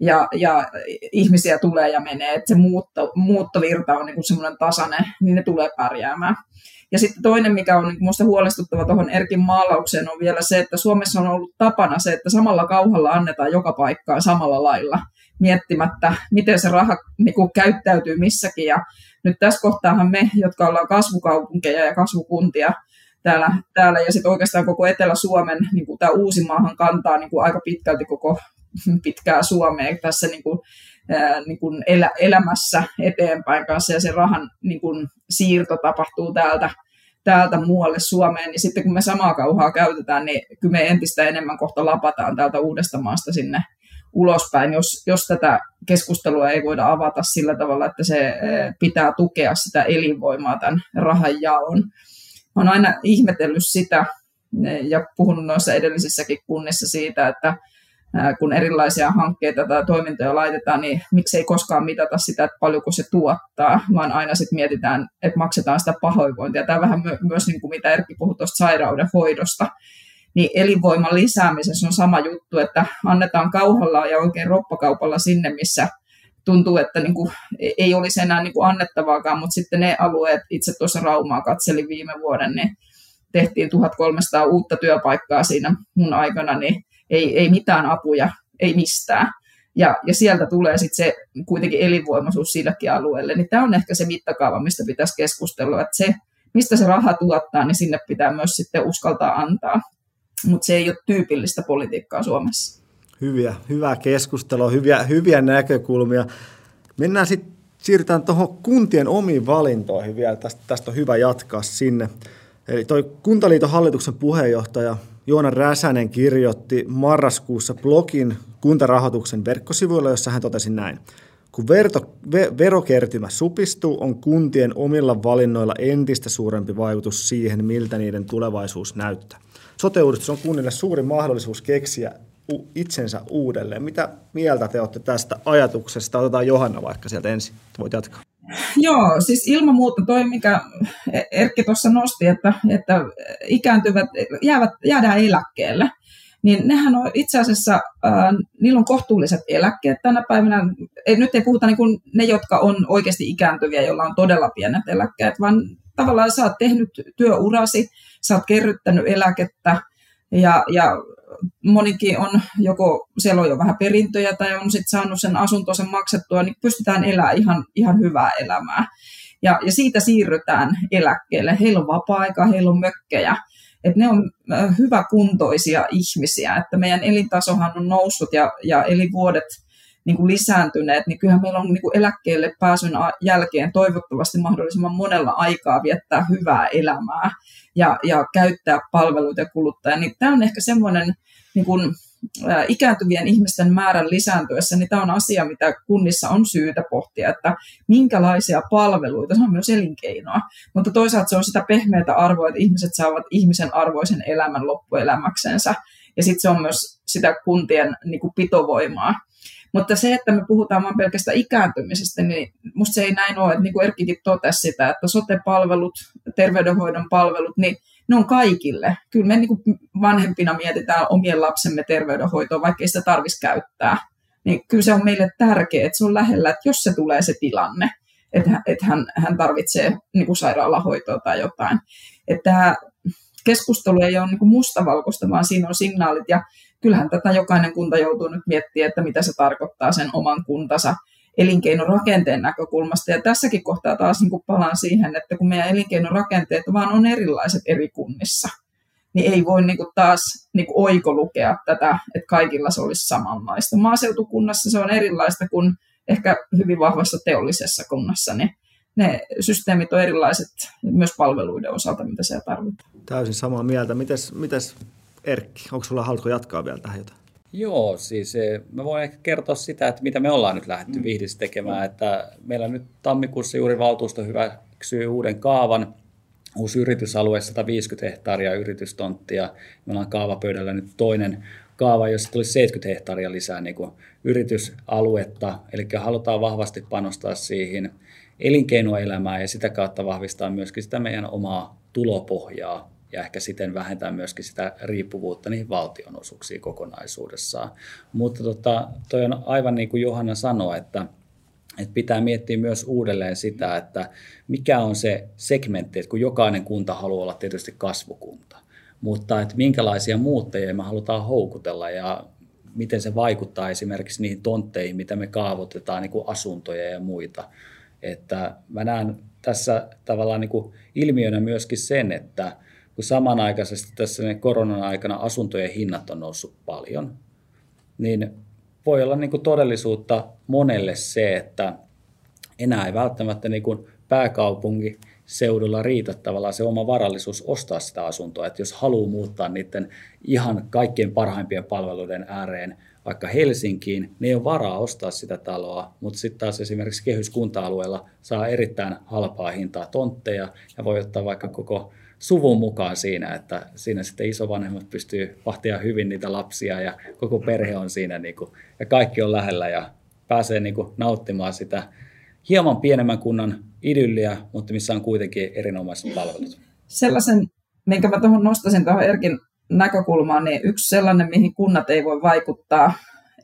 ja, ja ihmisiä tulee ja menee, että se muutto, muuttovirta on niin semmoinen tasainen, niin ne tulee pärjäämään. Ja sitten toinen, mikä on minusta huolestuttava tuohon Erkin maalaukseen, on vielä se, että Suomessa on ollut tapana se, että samalla kauhalla annetaan joka paikkaan samalla lailla miettimättä, miten se raha niin kuin, käyttäytyy missäkin. Ja nyt tässä kohtaahan me, jotka ollaan kasvukaupunkeja ja kasvukuntia täällä, täällä ja sitten oikeastaan koko Etelä-Suomen, niin tämä Uusimaahan kantaa niin kuin aika pitkälti koko <laughs> pitkää Suomea tässä niin kuin, niin kuin elä, elämässä eteenpäin kanssa ja se rahan niin kuin, siirto tapahtuu täältä, täältä muualle Suomeen, niin sitten kun me samaa kauhaa käytetään, niin kyllä me entistä enemmän kohta lapataan täältä uudesta maasta sinne ulospäin, jos, jos tätä keskustelua ei voida avata sillä tavalla, että se pitää tukea sitä elinvoimaa tämän rahan jaon. Olen aina ihmetellyt sitä ja puhunut noissa edellisissäkin kunnissa siitä, että kun erilaisia hankkeita tai toimintoja laitetaan, niin miksei koskaan mitata sitä, että paljonko se tuottaa, vaan aina sitten mietitään, että maksetaan sitä pahoinvointia. Tämä vähän my- myös niin kuin mitä Erkki puhui tuosta sairauden hoidosta, niin elinvoiman lisäämisessä on sama juttu, että annetaan kauhalla ja oikein roppakaupalla sinne, missä tuntuu, että niin kuin ei olisi enää niin kuin annettavaakaan, mutta sitten ne alueet, itse tuossa Raumaa katselin viime vuoden, niin tehtiin 1300 uutta työpaikkaa siinä mun aikana, niin ei, ei mitään apuja, ei mistään. Ja, ja sieltä tulee sitten se kuitenkin elinvoimaisuus sillekin alueelle. Niin tämä on ehkä se mittakaava, mistä pitäisi keskustella, että se, mistä se raha tuottaa, niin sinne pitää myös sitten uskaltaa antaa. Mutta se ei ole tyypillistä politiikkaa Suomessa. Hyviä, hyvää keskustelua, hyviä, hyviä näkökulmia. Mennään sitten, siirrytään tuohon kuntien omiin valintoihin vielä. Tästä, tästä on hyvä jatkaa sinne. Eli toi Kuntaliiton hallituksen puheenjohtaja Joona Räsänen kirjoitti marraskuussa blogin kuntarahoituksen verkkosivuilla, jossa hän totesi näin. Kun verto, ve, verokertymä supistuu, on kuntien omilla valinnoilla entistä suurempi vaikutus siihen, miltä niiden tulevaisuus näyttää. sote on kunnille suuri mahdollisuus keksiä itsensä uudelleen. Mitä mieltä te olette tästä ajatuksesta? Otetaan Johanna vaikka sieltä ensin. Voit jatkaa. Joo, siis ilman muuta toi, mikä Erkki tuossa nosti, että, että ikääntyvät jäävät, jäädään eläkkeelle, niin nehän on itse asiassa, äh, niillä on kohtuulliset eläkkeet tänä päivänä. Ei, nyt ei puhuta niin kuin ne, jotka on oikeasti ikääntyviä, joilla on todella pienet eläkkeet, vaan tavallaan sä oot tehnyt työurasi, sä oot kerryttänyt eläkettä, ja, ja monikin on joko, siellä on jo vähän perintöjä tai on sitten saanut sen asuntonsa maksettua, niin pystytään elämään ihan, ihan hyvää elämää. Ja, ja siitä siirrytään eläkkeelle. Heillä on vapaa-aika, heillä on mökkejä. Että ne on hyväkuntoisia ihmisiä, että meidän elintasohan on noussut ja, ja elinvuodet niin kuin lisääntyneet, niin kyllähän meillä on niin kuin eläkkeelle pääsyn jälkeen toivottavasti mahdollisimman monella aikaa viettää hyvää elämää ja, ja käyttää palveluita ja kuluttaa. Niin tämä on ehkä semmoinen niin kuin, ikääntyvien ihmisten määrän lisääntyessä, niin tämä on asia, mitä kunnissa on syytä pohtia, että minkälaisia palveluita, se on myös elinkeinoa, mutta toisaalta se on sitä pehmeätä arvoa, että ihmiset saavat ihmisen arvoisen elämän loppuelämäksensä, ja sitten se on myös sitä kuntien niin kuin pitovoimaa. Mutta se, että me puhutaan vain pelkästään ikääntymisestä, niin musta se ei näin ole, että niin kuin Erkkikin totesi sitä, että sote-palvelut, terveydenhoidon palvelut, niin ne on kaikille. Kyllä me niin kuin vanhempina mietitään omien lapsemme terveydenhoitoa, vaikka ei sitä tarvitsisi käyttää. Niin kyllä se on meille tärkeää, että se on lähellä, että jos se tulee se tilanne, että, että hän, hän tarvitsee niin kuin sairaalahoitoa tai jotain. Että keskustelu ei ole niin kuin mustavalkoista, vaan siinä on signaalit. Ja kyllähän tätä jokainen kunta joutuu nyt miettimään, että mitä se tarkoittaa sen oman kuntansa elinkeinorakenteen näkökulmasta. Ja tässäkin kohtaa taas niin kuin palaan siihen, että kun meidän elinkeinorakenteet vaan on erilaiset eri kunnissa, niin ei voi niin kuin taas niin kuin oikolukea tätä, että kaikilla se olisi samanlaista. Maaseutukunnassa se on erilaista kuin ehkä hyvin vahvassa teollisessa kunnassa, niin ne systeemit on erilaiset myös palveluiden osalta, mitä se tarvitaan. Täysin samaa mieltä. Mites, mites Erkki, onko sulla haluatko jatkaa vielä tähän jotain? Joo, siis eh, mä voin ehkä kertoa sitä, että mitä me ollaan nyt lähdetty mm. Vihdissä tekemään. Että meillä nyt tammikuussa juuri valtuusto hyväksyy uuden kaavan, uusi yritysalue, 150 hehtaaria yritystonttia. Me ollaan kaavapöydällä nyt toinen kaava, jossa tuli 70 hehtaaria lisää niin kuin yritysaluetta. Eli halutaan vahvasti panostaa siihen elinkeinoelämään ja sitä kautta vahvistaa myöskin sitä meidän omaa tulopohjaa ja ehkä siten vähentää myöskin sitä riippuvuutta niihin valtionosuuksiin kokonaisuudessaan. Mutta tota, toi on aivan niin kuin Johanna sanoi, että että pitää miettiä myös uudelleen sitä, että mikä on se segmentti, että kun jokainen kunta haluaa olla tietysti kasvukunta, mutta että minkälaisia muuttajia me halutaan houkutella ja miten se vaikuttaa esimerkiksi niihin tontteihin, mitä me kaavoitetaan, niin kuin asuntoja ja muita. Että mä näen tässä tavallaan niin kuin ilmiönä myöskin sen, että kun samanaikaisesti tässä koronan aikana asuntojen hinnat on noussut paljon, niin voi olla niin kuin todellisuutta monelle se, että enää ei välttämättä niin kuin pääkaupunki seudulla riitä tavallaan se oma varallisuus ostaa sitä asuntoa. Että jos haluaa muuttaa niiden ihan kaikkien parhaimpien palveluiden ääreen vaikka Helsinkiin, niin ei ole varaa ostaa sitä taloa, mutta sitten taas esimerkiksi kehyskunta-alueella saa erittäin halpaa hintaa tontteja ja voi ottaa vaikka koko suvun mukaan siinä, että siinä sitten isovanhemmat pystyy vahtia hyvin niitä lapsia ja koko perhe on siinä niin kuin, ja kaikki on lähellä ja pääsee niin kuin, nauttimaan sitä hieman pienemmän kunnan idylliä, mutta missä on kuitenkin erinomaiset palvelut. Sellaisen, minkä mä tuohon nostasin tuohon Erkin näkökulmaan, niin yksi sellainen, mihin kunnat ei voi vaikuttaa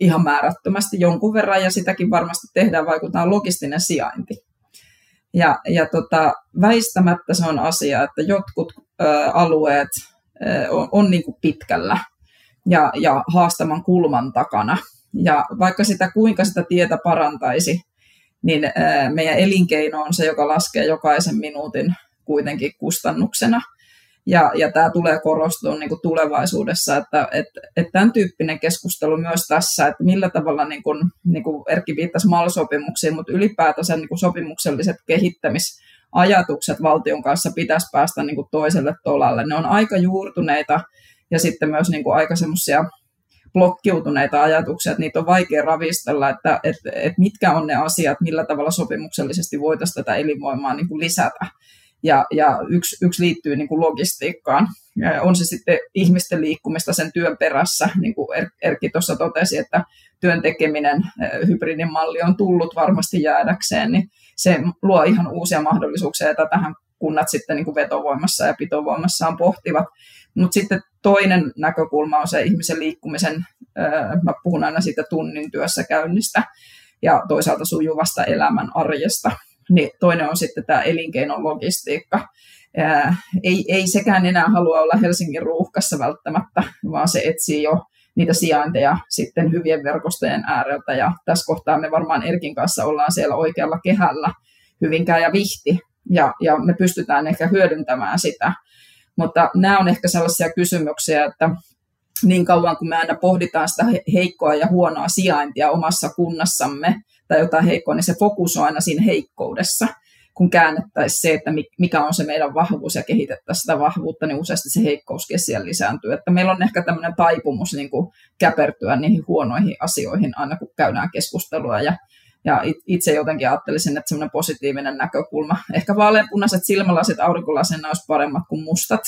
ihan määrättömästi jonkun verran, ja sitäkin varmasti tehdään, vaikuttaa logistinen sijainti. Ja, ja tota, väistämättä se on asia, että jotkut ö, alueet ö, on, on niin kuin pitkällä ja, ja haastaman kulman takana. Ja vaikka sitä kuinka sitä tietä parantaisi, niin ö, meidän elinkeino on se, joka laskee jokaisen minuutin kuitenkin kustannuksena – ja, ja tämä tulee korostua niin kuin tulevaisuudessa, että, että, että tämän tyyppinen keskustelu myös tässä, että millä tavalla, niin kuin, niin kuin Erkki viittasi MAL-sopimuksiin, mutta ylipäätänsä niin kuin sopimukselliset kehittämis ajatukset valtion kanssa pitäisi päästä niin kuin toiselle tolalle. Ne on aika juurtuneita ja sitten myös niin kuin aika semmoisia blokkiutuneita ajatuksia, että niitä on vaikea ravistella, että, että, että mitkä on ne asiat, millä tavalla sopimuksellisesti voitaisiin tätä elinvoimaa niin kuin lisätä. Ja, ja yksi, yksi liittyy niin kuin logistiikkaan. Ja on se sitten ihmisten liikkumista sen työn perässä, niin kuin er-, Erkki tuossa totesi, että työn tekeminen, hybridimalli on tullut varmasti jäädäkseen, niin se luo ihan uusia mahdollisuuksia, että tähän kunnat sitten niin kuin vetovoimassa ja pitovoimassaan pohtivat. Mutta sitten toinen näkökulma on se ihmisen liikkumisen, mä puhun aina siitä tunnin työssä käynnistä ja toisaalta sujuvasta elämän arjesta. Niin toinen on sitten tämä elinkeinon logistiikka. Ei, ei sekään enää halua olla Helsingin ruuhkassa välttämättä, vaan se etsii jo niitä sijainteja sitten hyvien verkostojen ääreltä. Ja tässä kohtaa me varmaan Erkin kanssa ollaan siellä oikealla kehällä, Hyvinkään ja Vihti, ja, ja me pystytään ehkä hyödyntämään sitä. Mutta nämä on ehkä sellaisia kysymyksiä, että niin kauan kuin me aina pohditaan sitä heikkoa ja huonoa sijaintia omassa kunnassamme tai jotain heikkoa, niin se fokus on aina siinä heikkoudessa. Kun käännettäisiin se, että mikä on se meidän vahvuus ja kehitettäisiin sitä vahvuutta, niin useasti se heikkouskin siellä lisääntyy. Että meillä on ehkä tämmöinen taipumus niin kuin käpertyä niihin huonoihin asioihin aina, kun käydään keskustelua. Ja ja itse jotenkin ajattelisin, että semmoinen positiivinen näkökulma. Ehkä vaaleanpunaiset silmälasit aurinkolasena olisi paremmat kuin mustat,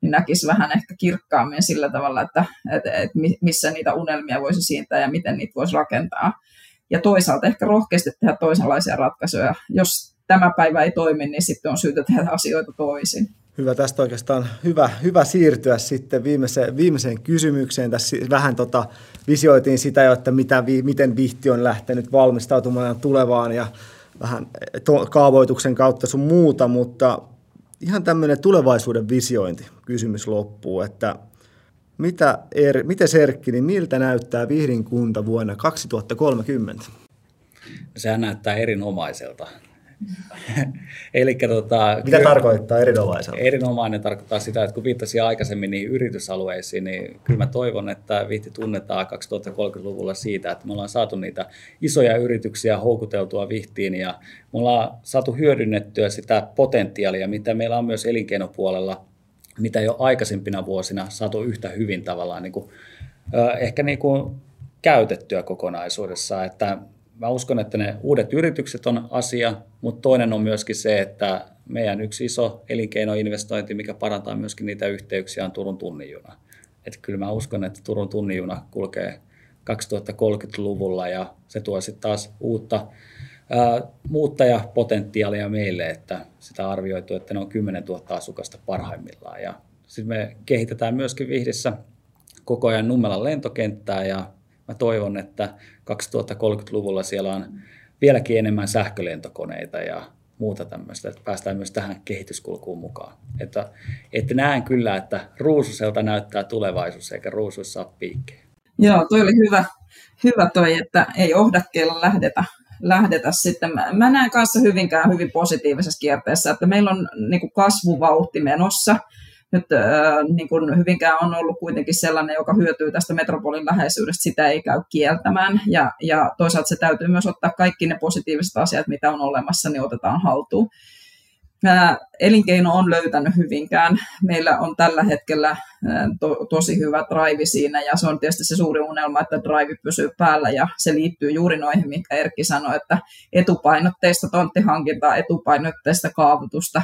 niin näkisi vähän ehkä kirkkaammin sillä tavalla, että, että, että missä niitä unelmia voisi siintää ja miten niitä voisi rakentaa. Ja toisaalta ehkä rohkeasti tehdä toisenlaisia ratkaisuja. Jos tämä päivä ei toimi, niin sitten on syytä tehdä asioita toisin. Hyvä, tästä oikeastaan hyvä, hyvä siirtyä sitten viimeiseen, viimeiseen kysymykseen. Tässä vähän tota, visioitiin sitä että mitä, miten Vihti on lähtenyt valmistautumaan tulevaan ja vähän to, kaavoituksen kautta sun muuta, mutta ihan tämmöinen tulevaisuuden visiointi kysymys loppuu, että mitä, er, miten Serkki, niin miltä näyttää Vihdin kunta vuonna 2030? Sehän näyttää erinomaiselta. <laughs> Eli, tota, Mitä kyllä, tarkoittaa erinomaisella? Erinomainen tarkoittaa sitä, että kun viittasin aikaisemmin niihin yritysalueisiin, niin kyllä mä toivon, että Vihti tunnetaan 2030-luvulla siitä, että me ollaan saatu niitä isoja yrityksiä houkuteltua Vihtiin ja me ollaan saatu hyödynnettyä sitä potentiaalia, mitä meillä on myös elinkeinopuolella, mitä jo aikaisempina vuosina saatu yhtä hyvin tavallaan niin kuin, ehkä niin kuin käytettyä kokonaisuudessa, että mä uskon, että ne uudet yritykset on asia, mutta toinen on myöskin se, että meidän yksi iso elinkeinoinvestointi, mikä parantaa myöskin niitä yhteyksiä, on Turun tunnijuna. Että kyllä mä uskon, että Turun tunnijuna kulkee 2030-luvulla ja se tuo sitten taas uutta muuttajapotentiaalia meille, että sitä arvioitu, että ne on 10 000 asukasta parhaimmillaan. Ja sitten me kehitetään myöskin Vihdissä koko ajan Nummelan lentokenttää ja mä toivon, että 2030-luvulla siellä on vieläkin enemmän sähkölentokoneita ja muuta tämmöistä, että päästään myös tähän kehityskulkuun mukaan. Että, että näen kyllä, että ruususelta näyttää tulevaisuus eikä ruusuissa saa piikkejä. Joo, toi oli hyvä, hyvä toi, että ei ohdakkeella lähdetä, lähdetä sitten. Mä, näen kanssa hyvinkään hyvin positiivisessa kierteessä, että meillä on niin kuin kasvuvauhti menossa – nyt niin kuin Hyvinkään on ollut kuitenkin sellainen, joka hyötyy tästä metropolin läheisyydestä, sitä ei käy kieltämään. Ja, ja toisaalta se täytyy myös ottaa kaikki ne positiiviset asiat, mitä on olemassa, niin otetaan haltuun. Ää, elinkeino on löytänyt Hyvinkään. Meillä on tällä hetkellä to, tosi hyvä drive siinä ja se on tietysti se suuri unelma, että drive pysyy päällä ja se liittyy juuri noihin, minkä Erkki sanoi, että etupainotteista tonttihankintaa, etupainotteista kaavoitusta,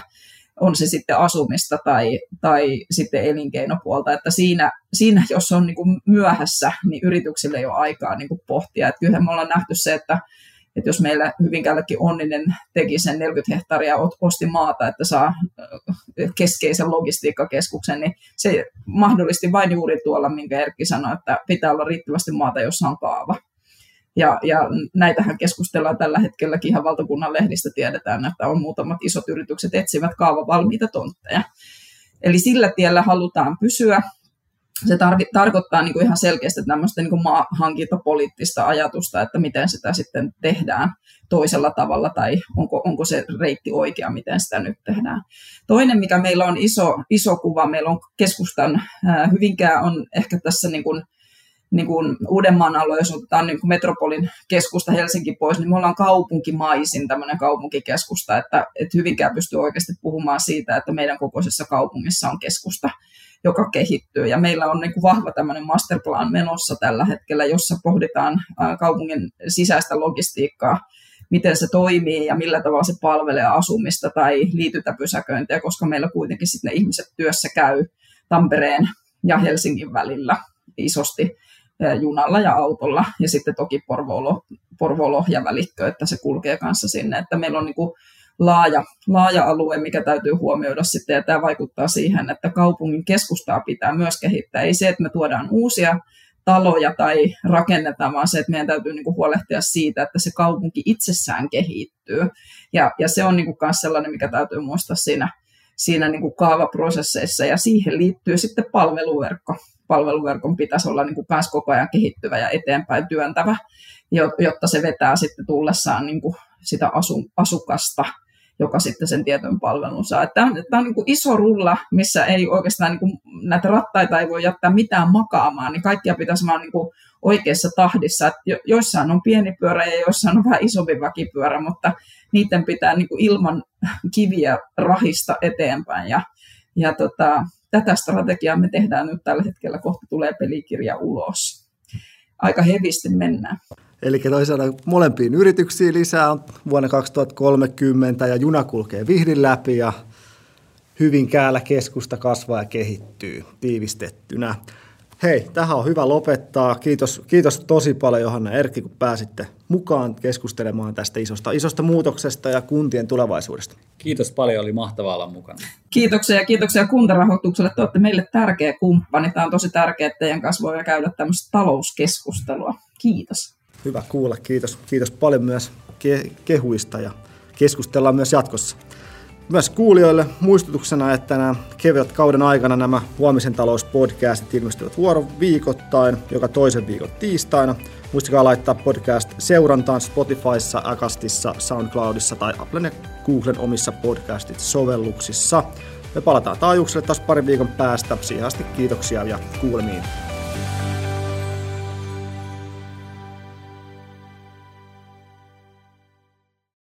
on se sitten asumista tai, tai sitten elinkeinopuolta, että siinä, siinä jos on niin kuin myöhässä, niin yrityksille ei ole aikaa niin kuin pohtia. Että kyllähän me ollaan nähty se, että, että jos meillä Hyvinkäällekin Onninen teki sen 40 hehtaaria osti maata, että saa keskeisen logistiikkakeskuksen, niin se mahdollisti vain juuri tuolla, minkä Erkki sanoi, että pitää olla riittävästi maata, jossa on kaava. Ja, ja näitähän keskustellaan tällä hetkelläkin ihan valtakunnan lehdistä tiedetään, että on muutamat isot yritykset etsivät kaavavalmiita tontteja. Eli sillä tiellä halutaan pysyä. Se tarvi, tarkoittaa niin kuin ihan selkeästi tämmöistä niin maahankintapoliittista ajatusta, että miten sitä sitten tehdään toisella tavalla tai onko, onko se reitti oikea, miten sitä nyt tehdään. Toinen, mikä meillä on iso, iso kuva, meillä on keskustan Hyvinkään on ehkä tässä niin kuin niin kuin Uudenmaan alue, jos otetaan niin kuin metropolin keskusta Helsinki pois, niin me ollaan kaupunkimaisin tämmöinen kaupunkikeskusta, että, että hyvinkään pystyy oikeasti puhumaan siitä, että meidän kokoisessa kaupungissa on keskusta, joka kehittyy. Ja meillä on niin kuin vahva tämmöinen masterplan menossa tällä hetkellä, jossa pohditaan kaupungin sisäistä logistiikkaa, miten se toimii ja millä tavalla se palvelee asumista tai liityntäpysäköintiä, koska meillä kuitenkin sitten ne ihmiset työssä käy Tampereen ja Helsingin välillä isosti junalla ja autolla, ja sitten toki Porvoo-Lohja välikkö, että se kulkee kanssa sinne, että meillä on niin kuin laaja, laaja alue, mikä täytyy huomioida sitten, ja tämä vaikuttaa siihen, että kaupungin keskustaa pitää myös kehittää. Ei se, että me tuodaan uusia taloja tai rakennetaan, vaan se, että meidän täytyy niin kuin huolehtia siitä, että se kaupunki itsessään kehittyy. Ja, ja se on niin sellainen, mikä täytyy muistaa siinä, siinä niin kuin kaavaprosesseissa, ja siihen liittyy sitten palveluverkko palveluverkon pitäisi olla niin kuin koko ajan kehittyvä ja eteenpäin työntävä, jotta se vetää sitten tullessaan niin kuin sitä asu, asukasta, joka sitten sen tietyn palvelun saa. Tämä on, tämä on niin kuin iso rulla, missä ei oikeastaan niin kuin, näitä rattaita ei voi jättää mitään makaamaan, niin kaikkia pitäisi vaan niin kuin oikeassa tahdissa. Että joissain on pieni pyörä ja joissain on vähän isompi väkipyörä, mutta niiden pitää niin kuin ilman kiviä rahista eteenpäin. Ja, ja tota, tätä strategiaa me tehdään nyt tällä hetkellä, kohta tulee pelikirja ulos. Aika hevisti mennään. Eli toisaalta molempiin yrityksiin lisää on vuonna 2030 ja juna kulkee vihdin läpi ja Hyvinkäällä keskusta kasvaa ja kehittyy tiivistettynä. Hei, tähän on hyvä lopettaa. Kiitos, kiitos tosi paljon Johanna Erkki, kun pääsitte mukaan keskustelemaan tästä isosta, isosta muutoksesta ja kuntien tulevaisuudesta. Kiitos paljon, oli mahtavaa olla mukana. Kiitoksia ja kiitoksia kuntarahoitukselle. Te olette meille tärkeä kumppani. Tämä on tosi tärkeää, että teidän kanssa voi käydä tämmöistä talouskeskustelua. Kiitos. Hyvä kuulla, kiitos. Kiitos paljon myös ke- kehuista ja keskustellaan myös jatkossa. Myös kuulijoille muistutuksena, että nämä kevät kauden aikana nämä Huomisen talouspodcastit ilmestyvät viikoittain, joka toisen viikon tiistaina. Muistakaa laittaa podcast seurantaan Spotifyssa, Acastissa, Soundcloudissa tai Applen ja Googlen omissa podcastit-sovelluksissa. Me palataan taajuukselle taas parin viikon päästä. Siihen asti kiitoksia ja kuulemiin.